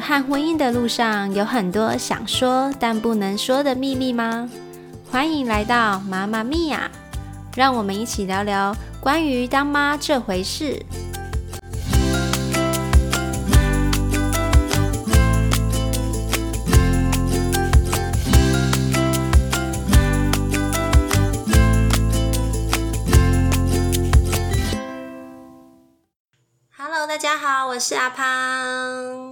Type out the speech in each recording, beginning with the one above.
和婚姻的路上，有很多想说但不能说的秘密吗？欢迎来到妈妈咪呀，让我们一起聊聊关于当妈这回事。大家好，我是阿胖。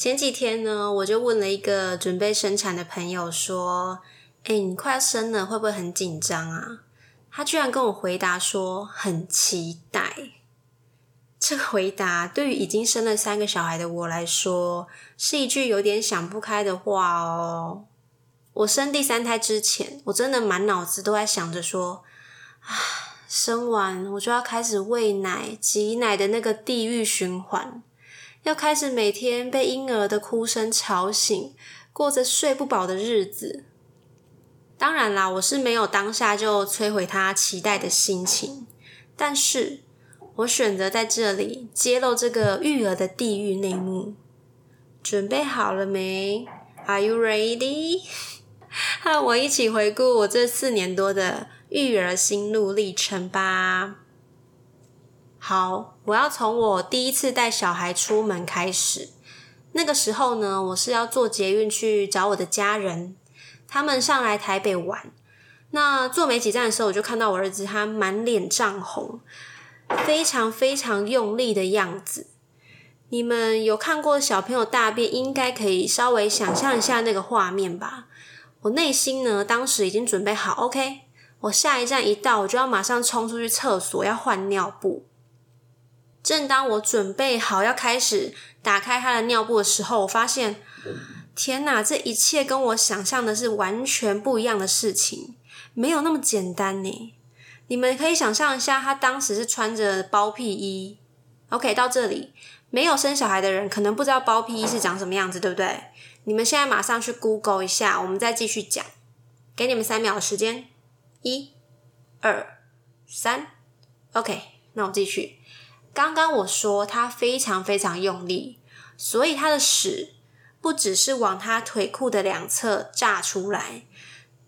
前几天呢，我就问了一个准备生产的朋友说：“哎，你快要生了，会不会很紧张啊？”他居然跟我回答说：“很期待。”这个回答对于已经生了三个小孩的我来说，是一句有点想不开的话哦。我生第三胎之前，我真的满脑子都在想着说：“啊。”生完我就要开始喂奶、挤奶的那个地狱循环，要开始每天被婴儿的哭声吵醒，过着睡不饱的日子。当然啦，我是没有当下就摧毁他期待的心情，但是我选择在这里揭露这个育儿的地狱内幕。准备好了没？Are you ready？和我一起回顾我这四年多的。育儿心路历程吧。好，我要从我第一次带小孩出门开始。那个时候呢，我是要坐捷运去找我的家人，他们上来台北玩。那坐没几站的时候，我就看到我儿子他满脸涨红，非常非常用力的样子。你们有看过小朋友大便，应该可以稍微想象一下那个画面吧。我内心呢，当时已经准备好，OK。我下一站一到，我就要马上冲出去厕所要换尿布。正当我准备好要开始打开他的尿布的时候，我发现，天哪！这一切跟我想象的是完全不一样的事情，没有那么简单呢。你们可以想象一下，他当时是穿着包屁衣。OK，到这里，没有生小孩的人可能不知道包屁衣是长什么样子，对不对？你们现在马上去 Google 一下，我们再继续讲。给你们三秒的时间。一、二、三，OK，那我继续。刚刚我说他非常非常用力，所以他的屎不只是往他腿裤的两侧炸出来，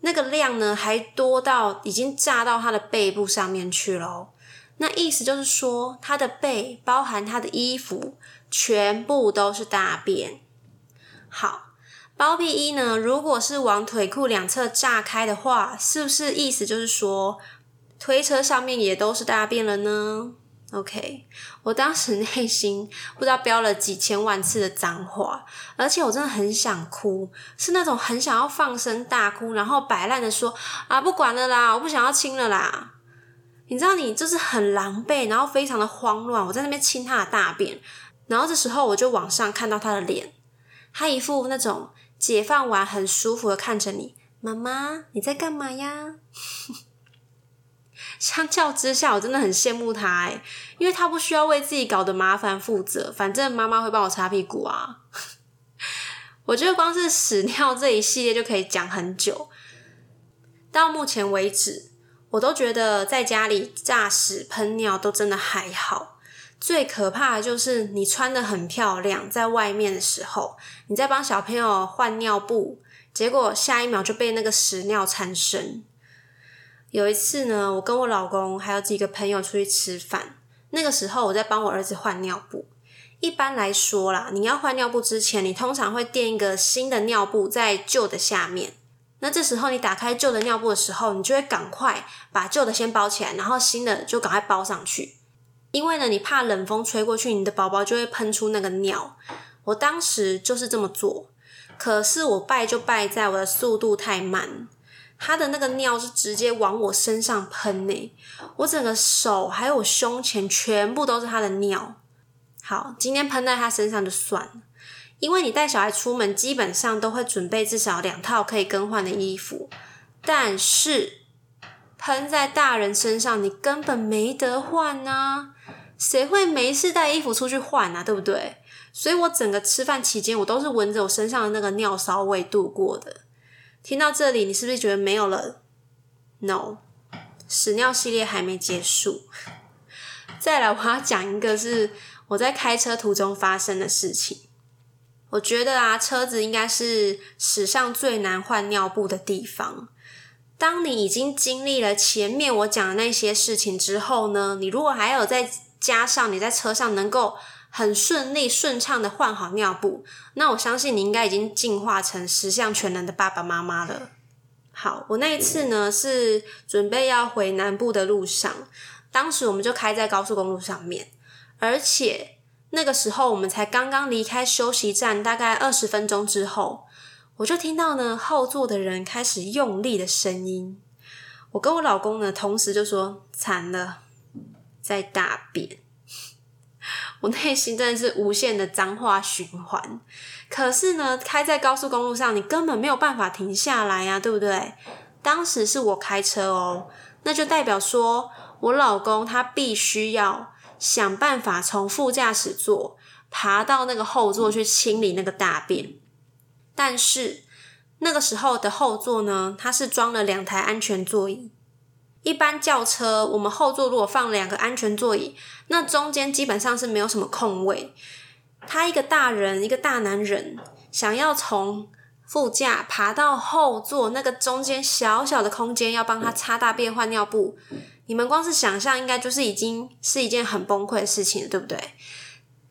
那个量呢还多到已经炸到他的背部上面去了。那意思就是说，他的背包含他的衣服，全部都是大便。好。包屁衣呢？如果是往腿裤两侧炸开的话，是不是意思就是说推车上面也都是大便了呢？OK，我当时内心不知道飙了几千万次的脏话，而且我真的很想哭，是那种很想要放声大哭，然后摆烂的说啊，不管了啦，我不想要亲了啦。你知道，你就是很狼狈，然后非常的慌乱。我在那边亲他的大便，然后这时候我就往上看到他的脸，他一副那种。解放完，很舒服的看着你，妈妈，你在干嘛呀？相较之下，我真的很羡慕他哎，因为他不需要为自己搞的麻烦负责，反正妈妈会帮我擦屁股啊。我觉得光是屎尿这一系列就可以讲很久。到目前为止，我都觉得在家里炸屎喷尿都真的还好。最可怕的就是你穿的很漂亮，在外面的时候，你在帮小朋友换尿布，结果下一秒就被那个屎尿缠身。有一次呢，我跟我老公还有几个朋友出去吃饭，那个时候我在帮我儿子换尿布。一般来说啦，你要换尿布之前，你通常会垫一个新的尿布在旧的下面。那这时候你打开旧的尿布的时候，你就会赶快把旧的先包起来，然后新的就赶快包上去。因为呢，你怕冷风吹过去，你的宝宝就会喷出那个尿。我当时就是这么做，可是我败就败在我的速度太慢，他的那个尿是直接往我身上喷呢，我整个手还有胸前全部都是他的尿。好，今天喷在他身上就算了，因为你带小孩出门基本上都会准备至少两套可以更换的衣服，但是喷在大人身上，你根本没得换啊。谁会没事带衣服出去换啊？对不对？所以我整个吃饭期间，我都是闻着我身上的那个尿骚味度过的。听到这里，你是不是觉得没有了？No，屎尿系列还没结束。再来，我要讲一个是我在开车途中发生的事情。我觉得啊，车子应该是史上最难换尿布的地方。当你已经经历了前面我讲的那些事情之后呢，你如果还有再加上你在车上能够很顺利、顺畅的换好尿布，那我相信你应该已经进化成十项全能的爸爸妈妈了。好，我那一次呢是准备要回南部的路上，当时我们就开在高速公路上面，而且那个时候我们才刚刚离开休息站，大概二十分钟之后。我就听到呢，后座的人开始用力的声音。我跟我老公呢，同时就说：“惨了，在大便。”我内心真的是无限的脏话循环。可是呢，开在高速公路上，你根本没有办法停下来呀，对不对？当时是我开车哦，那就代表说我老公他必须要想办法从副驾驶座爬到那个后座去清理那个大便。但是那个时候的后座呢，它是装了两台安全座椅。一般轿车，我们后座如果放两个安全座椅，那中间基本上是没有什么空位。他一个大人，一个大男人，想要从副驾爬到后座，那个中间小小的空间，要帮他擦大便、换尿布，你们光是想象，应该就是已经是一件很崩溃的事情了，对不对？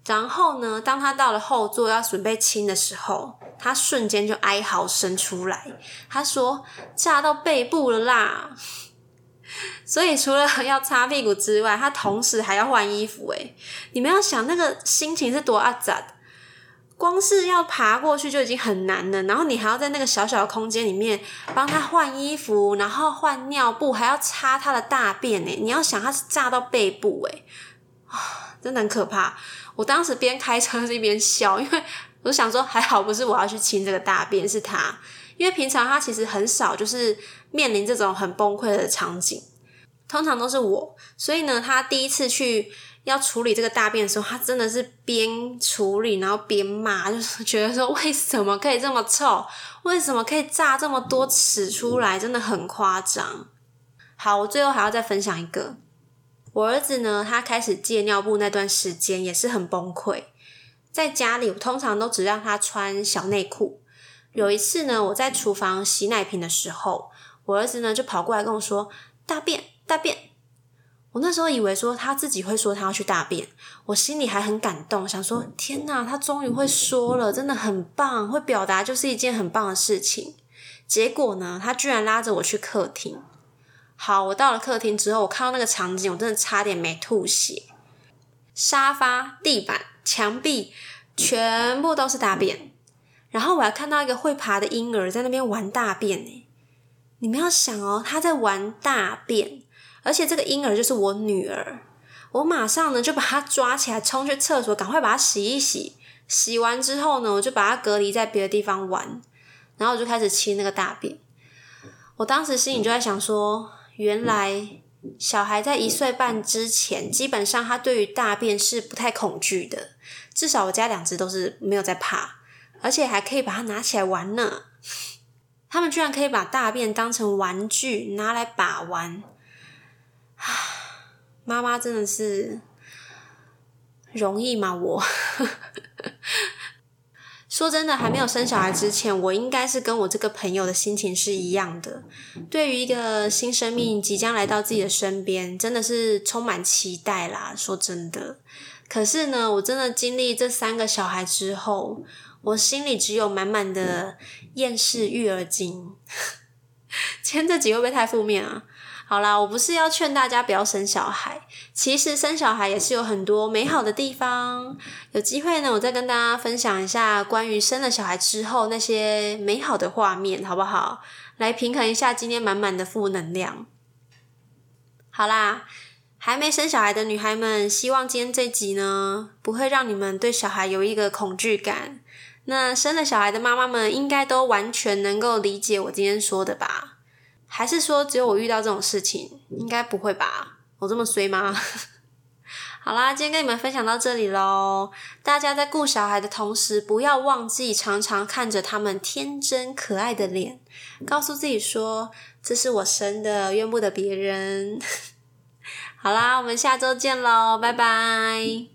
然后呢，当他到了后座要准备亲的时候，他瞬间就哀嚎声出来。他说：“炸到背部了啦！” 所以除了 要擦屁股之外，他同时还要换衣服。诶你们要想那个心情是多阿杂光是要爬过去就已经很难了，然后你还要在那个小小的空间里面帮他换衣服，然后换尿布，还要擦他的大便。诶你要想他是炸到背部，诶，真的很可怕。我当时边开车一边笑，因为我想说，还好不是我要去亲这个大便，是他。因为平常他其实很少就是面临这种很崩溃的场景，通常都是我。所以呢，他第一次去要处理这个大便的时候，他真的是边处理然后边骂，就是 觉得说为什么可以这么臭，为什么可以炸这么多屎出来，真的很夸张。好，我最后还要再分享一个。我儿子呢，他开始戒尿布那段时间也是很崩溃。在家里，我通常都只让他穿小内裤。有一次呢，我在厨房洗奶瓶的时候，我儿子呢就跑过来跟我说：“大便，大便。”我那时候以为说他自己会说他要去大便，我心里还很感动，想说：“天哪，他终于会说了，真的很棒，会表达就是一件很棒的事情。”结果呢，他居然拉着我去客厅。好，我到了客厅之后，我看到那个场景，我真的差点没吐血。沙发、地板、墙壁全部都是大便，然后我还看到一个会爬的婴儿在那边玩大便呢。你们要想哦，他在玩大便，而且这个婴儿就是我女儿。我马上呢就把他抓起来，冲去厕所，赶快把他洗一洗。洗完之后呢，我就把他隔离在别的地方玩，然后我就开始清那个大便。我当时心里就在想说。原来小孩在一岁半之前，基本上他对于大便是不太恐惧的。至少我家两只都是没有在怕，而且还可以把它拿起来玩呢。他们居然可以把大便当成玩具拿来把玩，妈妈真的是容易吗？我。说真的，还没有生小孩之前，我应该是跟我这个朋友的心情是一样的。对于一个新生命即将来到自己的身边，真的是充满期待啦。说真的，可是呢，我真的经历这三个小孩之后，我心里只有满满的厌世育儿经。今天这集会不会太负面啊？好啦，我不是要劝大家不要生小孩，其实生小孩也是有很多美好的地方。有机会呢，我再跟大家分享一下关于生了小孩之后那些美好的画面，好不好？来平衡一下今天满满的负能量。好啦，还没生小孩的女孩们，希望今天这集呢不会让你们对小孩有一个恐惧感。那生了小孩的妈妈们，应该都完全能够理解我今天说的吧？还是说只有我遇到这种事情？应该不会吧？我这么衰吗？好啦，今天跟你们分享到这里喽。大家在顾小孩的同时，不要忘记常常看着他们天真可爱的脸，告诉自己说：“这是我生的，怨不得别人。”好啦，我们下周见喽，拜拜。